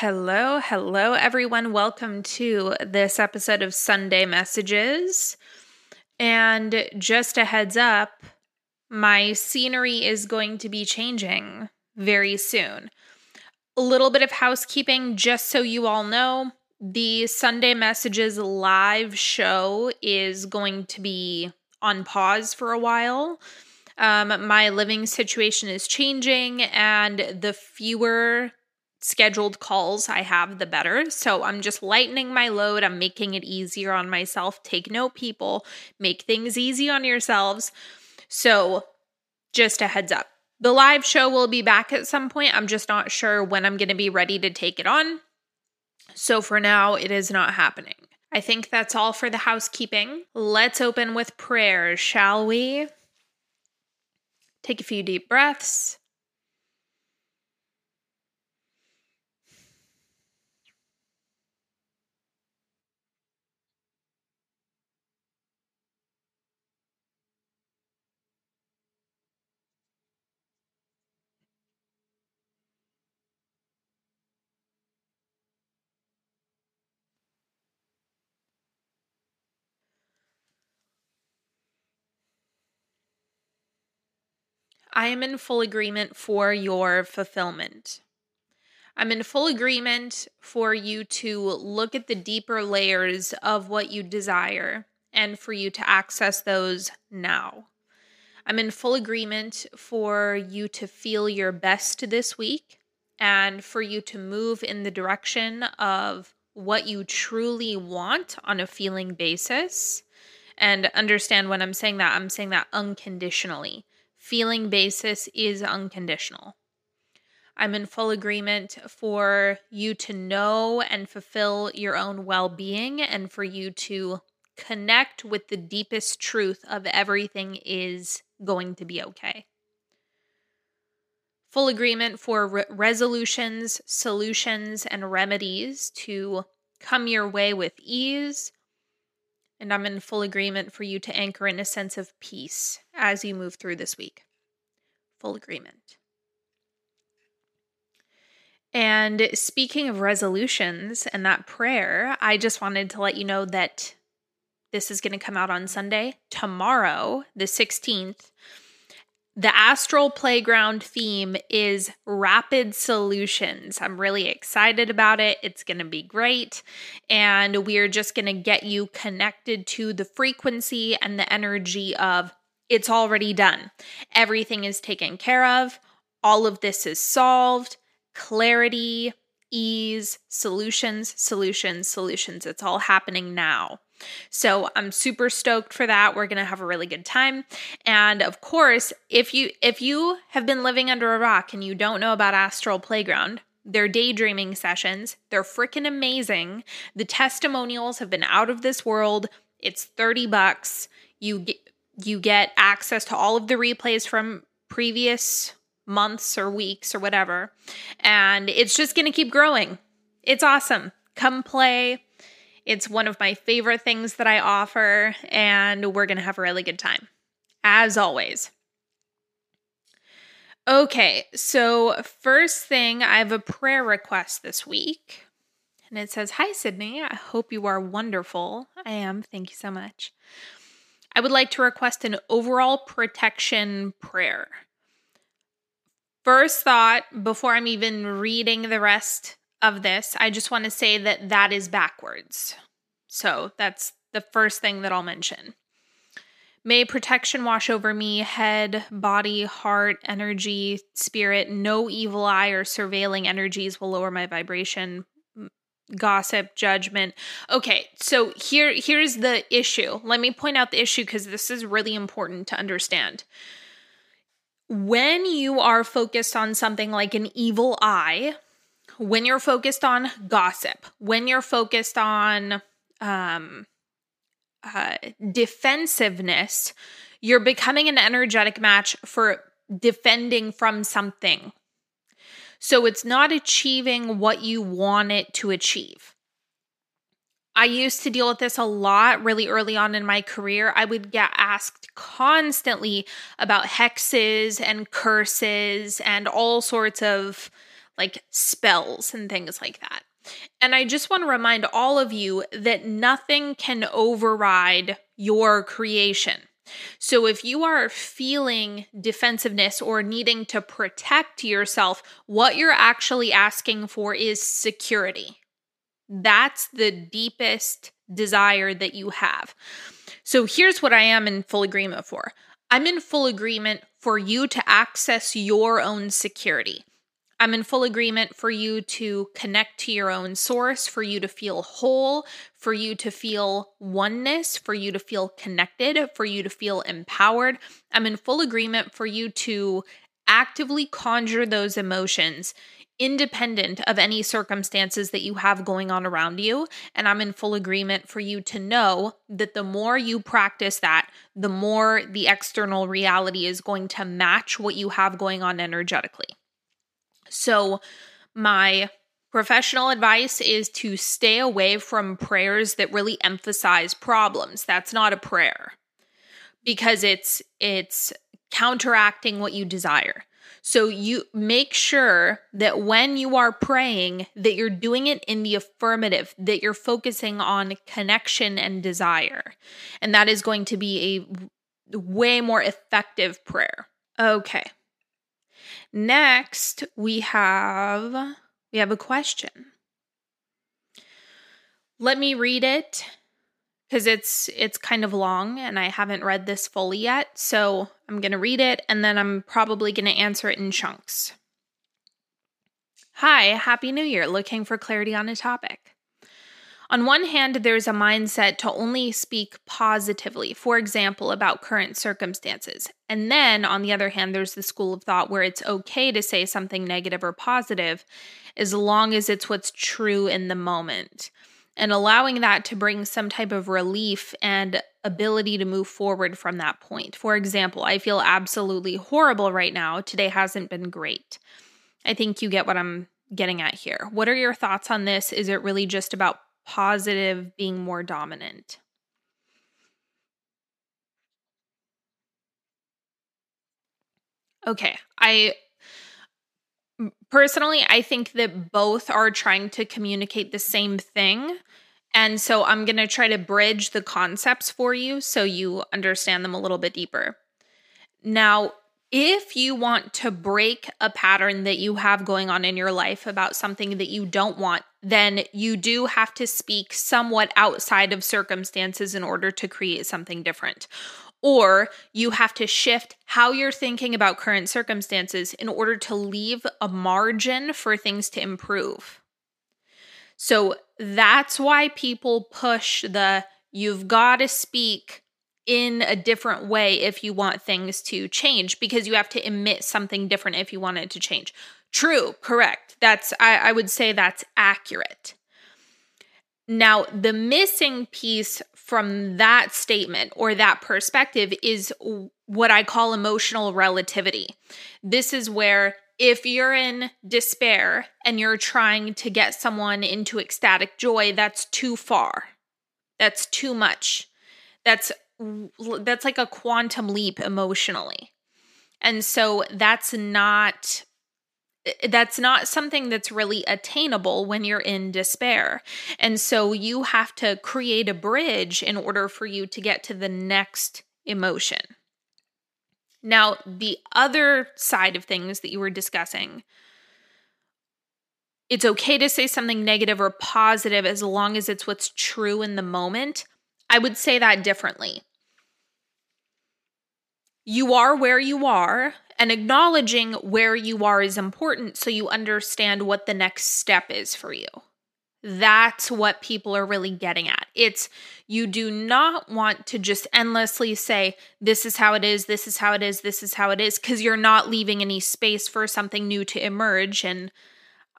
Hello, hello, everyone. Welcome to this episode of Sunday Messages. And just a heads up, my scenery is going to be changing very soon. A little bit of housekeeping, just so you all know the Sunday Messages live show is going to be on pause for a while. Um, my living situation is changing, and the fewer scheduled calls I have, the better. So I'm just lightening my load. I'm making it easier on myself. Take note, people. Make things easy on yourselves. So, just a heads up. The live show will be back at some point. I'm just not sure when I'm going to be ready to take it on. So, for now, it is not happening. I think that's all for the housekeeping. Let's open with prayer, shall we? Take a few deep breaths. I am in full agreement for your fulfillment. I'm in full agreement for you to look at the deeper layers of what you desire and for you to access those now. I'm in full agreement for you to feel your best this week and for you to move in the direction of what you truly want on a feeling basis. And understand when I'm saying that, I'm saying that unconditionally feeling basis is unconditional. I'm in full agreement for you to know and fulfill your own well being and for you to connect with the deepest truth of everything is going to be okay. Full agreement for re- resolutions, solutions, and remedies to come your way with ease and I'm in full agreement for you to anchor in a sense of peace as you move through this week. Full agreement. And speaking of resolutions and that prayer, I just wanted to let you know that this is going to come out on Sunday. Tomorrow, the 16th, the Astral Playground theme is rapid solutions. I'm really excited about it. It's going to be great. And we're just going to get you connected to the frequency and the energy of it's already done. Everything is taken care of. All of this is solved. Clarity, ease, solutions, solutions, solutions. It's all happening now. So I'm super stoked for that. We're going to have a really good time. And of course, if you if you have been living under a rock and you don't know about Astral Playground, their daydreaming sessions, they're freaking amazing. The testimonials have been out of this world. It's 30 bucks. You get you get access to all of the replays from previous months or weeks or whatever. And it's just going to keep growing. It's awesome. Come play it's one of my favorite things that I offer, and we're going to have a really good time, as always. Okay, so first thing, I have a prayer request this week. And it says, Hi, Sydney. I hope you are wonderful. I am. Thank you so much. I would like to request an overall protection prayer. First thought, before I'm even reading the rest of this, I just want to say that that is backwards. So that's the first thing that I'll mention. May protection wash over me, head, body, heart, energy, spirit. No evil eye or surveilling energies will lower my vibration. Gossip, judgment. Okay, so here here's the issue. Let me point out the issue because this is really important to understand when you are focused on something like an evil eye, when you're focused on gossip, when you're focused on um, uh, defensiveness, you're becoming an energetic match for defending from something. So it's not achieving what you want it to achieve. I used to deal with this a lot really early on in my career. I would get asked constantly about hexes and curses and all sorts of like spells and things like that. And I just want to remind all of you that nothing can override your creation. So if you are feeling defensiveness or needing to protect yourself, what you're actually asking for is security. That's the deepest desire that you have. So here's what I am in full agreement for I'm in full agreement for you to access your own security. I'm in full agreement for you to connect to your own source, for you to feel whole, for you to feel oneness, for you to feel connected, for you to feel empowered. I'm in full agreement for you to actively conjure those emotions independent of any circumstances that you have going on around you. And I'm in full agreement for you to know that the more you practice that, the more the external reality is going to match what you have going on energetically. So, my professional advice is to stay away from prayers that really emphasize problems. That's not a prayer because it's it's counteracting what you desire. So you make sure that when you are praying that you're doing it in the affirmative, that you're focusing on connection and desire. And that is going to be a way more effective prayer. Okay. Next, we have we have a question. Let me read it because it's it's kind of long and I haven't read this fully yet. So, I'm going to read it and then I'm probably going to answer it in chunks. Hi, happy new year. Looking for clarity on a topic. On one hand, there's a mindset to only speak positively, for example, about current circumstances. And then, on the other hand, there's the school of thought where it's okay to say something negative or positive as long as it's what's true in the moment. And allowing that to bring some type of relief and ability to move forward from that point. For example, I feel absolutely horrible right now. Today hasn't been great. I think you get what I'm getting at here. What are your thoughts on this? Is it really just about positive being more dominant. Okay, I personally I think that both are trying to communicate the same thing. And so I'm going to try to bridge the concepts for you so you understand them a little bit deeper. Now, if you want to break a pattern that you have going on in your life about something that you don't want, then you do have to speak somewhat outside of circumstances in order to create something different. Or you have to shift how you're thinking about current circumstances in order to leave a margin for things to improve. So that's why people push the you've got to speak in a different way if you want things to change because you have to emit something different if you want it to change. True, correct. That's I, I would say that's accurate. Now, the missing piece from that statement or that perspective is what I call emotional relativity. This is where if you're in despair and you're trying to get someone into ecstatic joy, that's too far. That's too much. That's that's like a quantum leap emotionally. And so that's not that's not something that's really attainable when you're in despair. And so you have to create a bridge in order for you to get to the next emotion. Now, the other side of things that you were discussing, it's okay to say something negative or positive as long as it's what's true in the moment. I would say that differently. You are where you are, and acknowledging where you are is important so you understand what the next step is for you. That's what people are really getting at. It's you do not want to just endlessly say, This is how it is, this is how it is, this is how it is, because you're not leaving any space for something new to emerge. And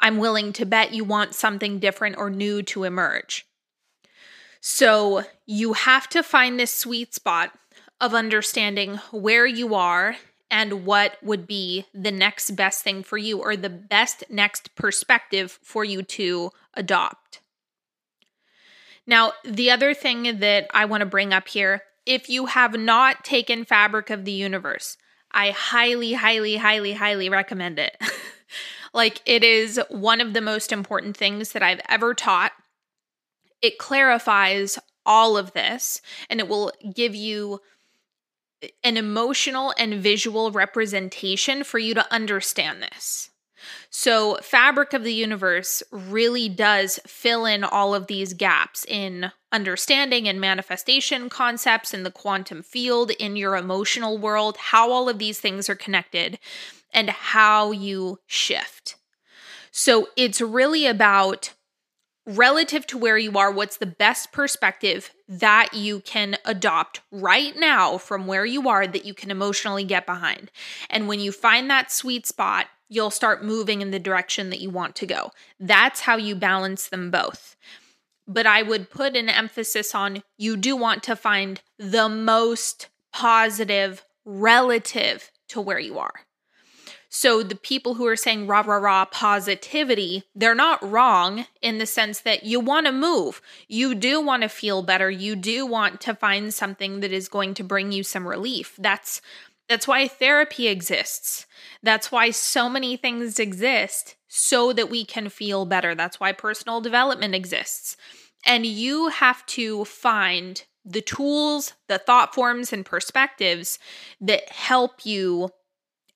I'm willing to bet you want something different or new to emerge. So you have to find this sweet spot of understanding where you are and what would be the next best thing for you or the best next perspective for you to adopt. Now, the other thing that I want to bring up here if you have not taken Fabric of the Universe, I highly, highly, highly, highly recommend it. Like, it is one of the most important things that I've ever taught. It clarifies all of this and it will give you an emotional and visual representation for you to understand this. So, Fabric of the Universe really does fill in all of these gaps in understanding and manifestation concepts in the quantum field, in your emotional world, how all of these things are connected, and how you shift. So, it's really about relative to where you are, what's the best perspective that you can adopt right now from where you are that you can emotionally get behind. And when you find that sweet spot, you'll start moving in the direction that you want to go. That's how you balance them both. But I would put an emphasis on you do want to find the most positive relative to where you are. So the people who are saying rah, rah, rah, positivity, they're not wrong in the sense that you want to move. You do want to feel better. You do want to find something that is going to bring you some relief. That's that's why therapy exists. That's why so many things exist so that we can feel better. That's why personal development exists. And you have to find the tools, the thought forms, and perspectives that help you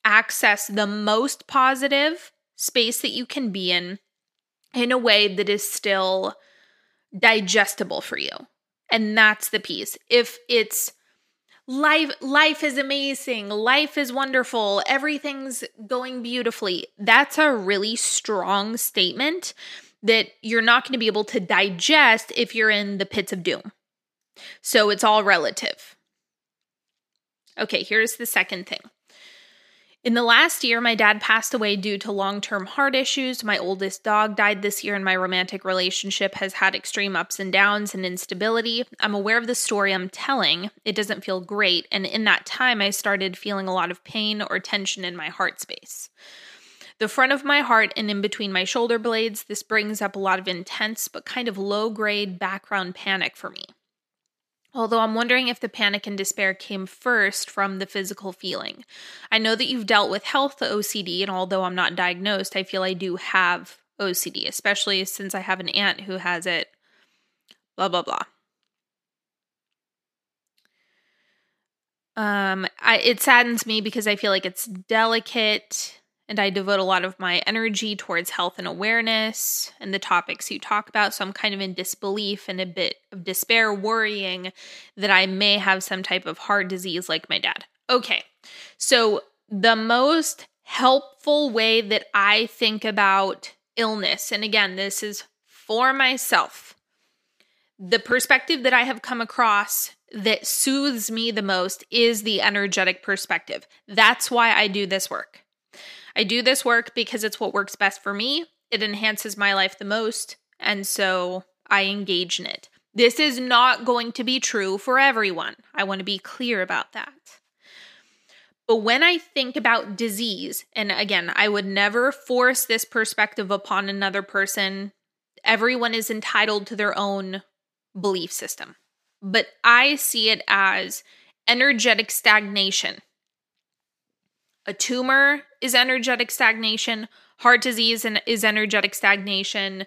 access the most positive space that you can be in in a way that is still digestible for you. And that's the piece. If it's life life is amazing life is wonderful everything's going beautifully that's a really strong statement that you're not going to be able to digest if you're in the pits of doom so it's all relative okay here's the second thing in the last year, my dad passed away due to long term heart issues. My oldest dog died this year, and my romantic relationship has had extreme ups and downs and instability. I'm aware of the story I'm telling. It doesn't feel great. And in that time, I started feeling a lot of pain or tension in my heart space. The front of my heart and in between my shoulder blades, this brings up a lot of intense but kind of low grade background panic for me. Although I'm wondering if the panic and despair came first from the physical feeling. I know that you've dealt with health OCD, and although I'm not diagnosed, I feel I do have OCD, especially since I have an aunt who has it. Blah, blah, blah. Um, I, it saddens me because I feel like it's delicate and I devote a lot of my energy towards health and awareness and the topics you talk about. So I'm kind of in disbelief and a bit of despair, worrying that I may have some type of heart disease like my dad. Okay, so the most helpful way that I think about illness, and again, this is for myself, the perspective that I have come across that soothes me the most is the energetic perspective. That's why I do this work. I do this work because it's what works best for me. It enhances my life the most. And so I engage in it. This is not going to be true for everyone. I want to be clear about that. But when I think about disease, and again, I would never force this perspective upon another person. Everyone is entitled to their own belief system. But I see it as energetic stagnation. A tumor is energetic stagnation. Heart disease is energetic stagnation.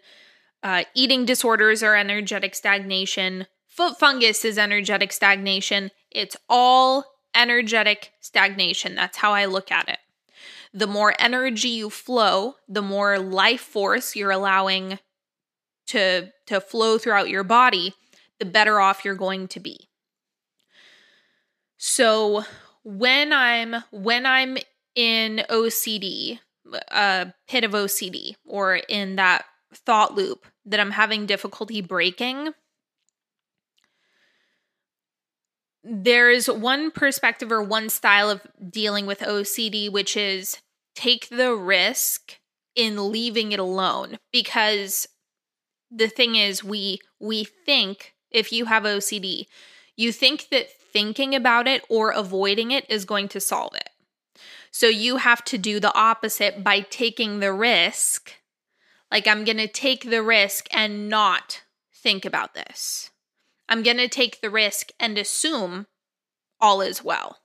Uh, eating disorders are energetic stagnation. Foot fungus is energetic stagnation. It's all energetic stagnation. That's how I look at it. The more energy you flow, the more life force you're allowing to, to flow throughout your body, the better off you're going to be. So, when I'm when I'm in OCD, a uh, pit of OCD, or in that thought loop that I'm having difficulty breaking, there is one perspective or one style of dealing with OCD, which is take the risk in leaving it alone. Because the thing is we we think if you have OCD you think that thinking about it or avoiding it is going to solve it. So you have to do the opposite by taking the risk. Like, I'm going to take the risk and not think about this. I'm going to take the risk and assume all is well.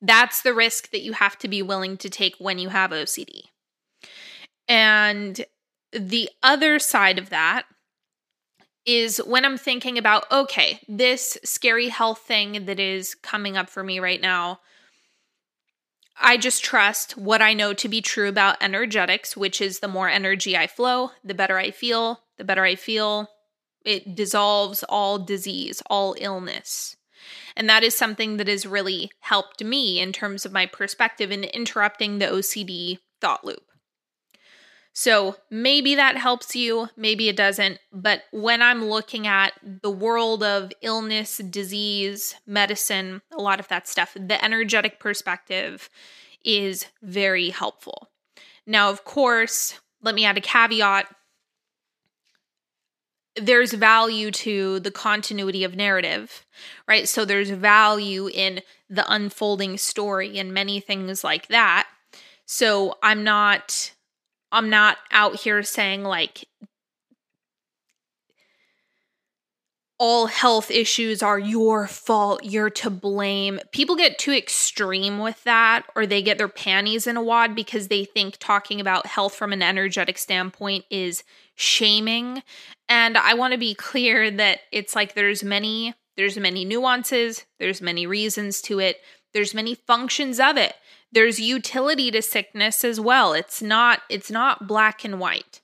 That's the risk that you have to be willing to take when you have OCD. And the other side of that is when I'm thinking about, okay, this scary health thing that is coming up for me right now. I just trust what I know to be true about energetics, which is the more energy I flow, the better I feel. The better I feel, it dissolves all disease, all illness. And that is something that has really helped me in terms of my perspective in interrupting the OCD thought loop. So maybe that helps you, maybe it doesn't. But when I'm looking at the world of illness, disease, medicine, a lot of that stuff, the energetic perspective is very helpful. Now, of course, let me add a caveat there's value to the continuity of narrative, right? So there's value in the unfolding story and many things like that. So I'm not I'm not out here saying like all health issues are your fault, you're to blame. People get too extreme with that, or they get their panties in a wad because they think talking about health from an energetic standpoint is shaming. And I want to be clear that it's like there's many there's many nuances, there's many reasons to it, there's many functions of it. There's utility to sickness as well. It's not it's not black and white.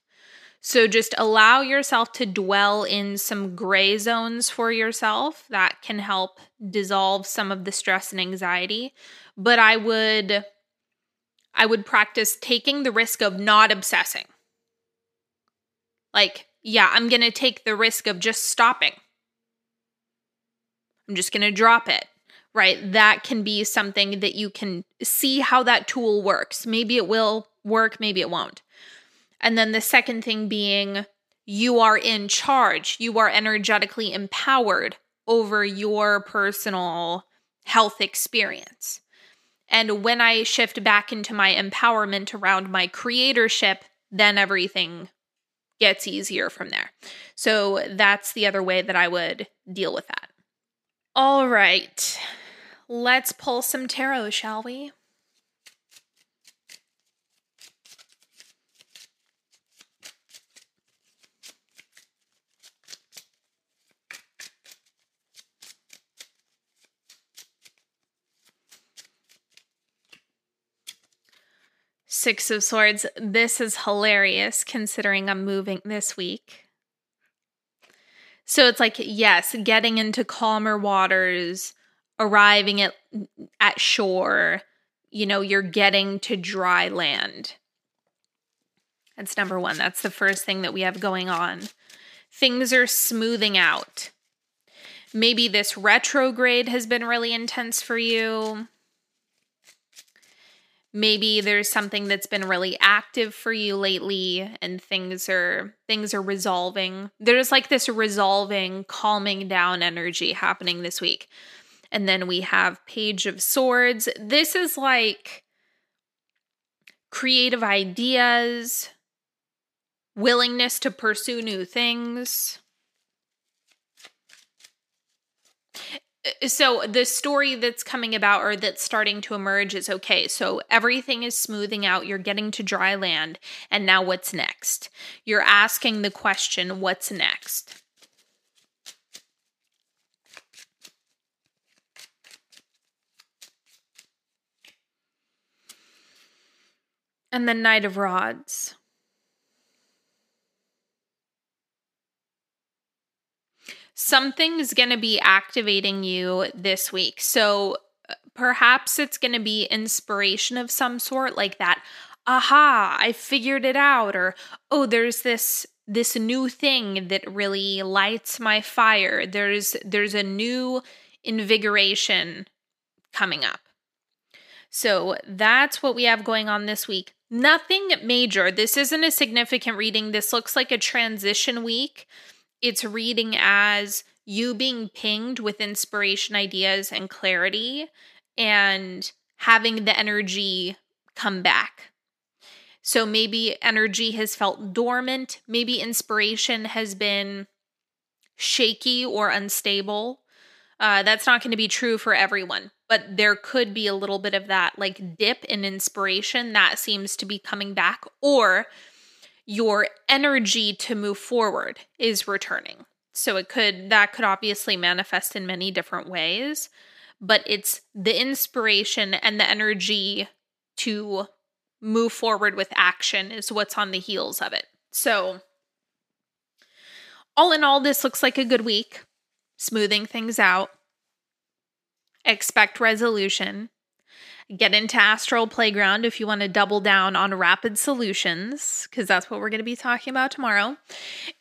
So just allow yourself to dwell in some gray zones for yourself that can help dissolve some of the stress and anxiety. But I would I would practice taking the risk of not obsessing. Like, yeah, I'm going to take the risk of just stopping. I'm just going to drop it, right? That can be something that you can see how that tool works. Maybe it will work, maybe it won't. And then the second thing being, you are in charge, you are energetically empowered over your personal health experience. And when I shift back into my empowerment around my creatorship, then everything gets easier from there. So that's the other way that I would deal with that. All right, let's pull some tarot, shall we? Six of Swords. This is hilarious considering I'm moving this week. So it's like, yes, getting into calmer waters, arriving at at shore, you know, you're getting to dry land. That's number 1. That's the first thing that we have going on. Things are smoothing out. Maybe this retrograde has been really intense for you maybe there's something that's been really active for you lately and things are things are resolving there's like this resolving calming down energy happening this week and then we have page of swords. This is like creative ideas willingness to pursue new things. Uh, so the story that's coming about or that's starting to emerge is okay. So everything is smoothing out. You're getting to dry land. And now what's next? You're asking the question what's next and the knight of rods. Something's going to be activating you this week. So uh, perhaps it's going to be inspiration of some sort like that aha i figured it out or oh there's this this new thing that really lights my fire. There's there's a new invigoration coming up. So that's what we have going on this week nothing major. This isn't a significant reading. This looks like a transition week. It's reading as you being pinged with inspiration, ideas, and clarity, and having the energy come back. So maybe energy has felt dormant, maybe inspiration has been shaky or unstable. Uh, that's not going to be true for everyone, but there could be a little bit of that like dip in inspiration that seems to be coming back, or your energy to move forward is returning. So it could that could obviously manifest in many different ways, but it's the inspiration and the energy to move forward with action is what's on the heels of it. So all in all this looks like a good week, smoothing things out. Expect resolution. Get into Astral Playground if you want to double down on rapid solutions, because that's what we're going to be talking about tomorrow.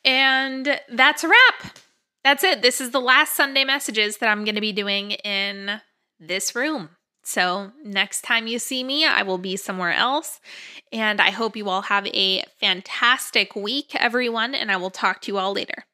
And that's a wrap. That's it. This is the last Sunday messages that I'm going to be doing in this room. So, next time you see me, I will be somewhere else. And I hope you all have a fantastic week, everyone. And I will talk to you all later.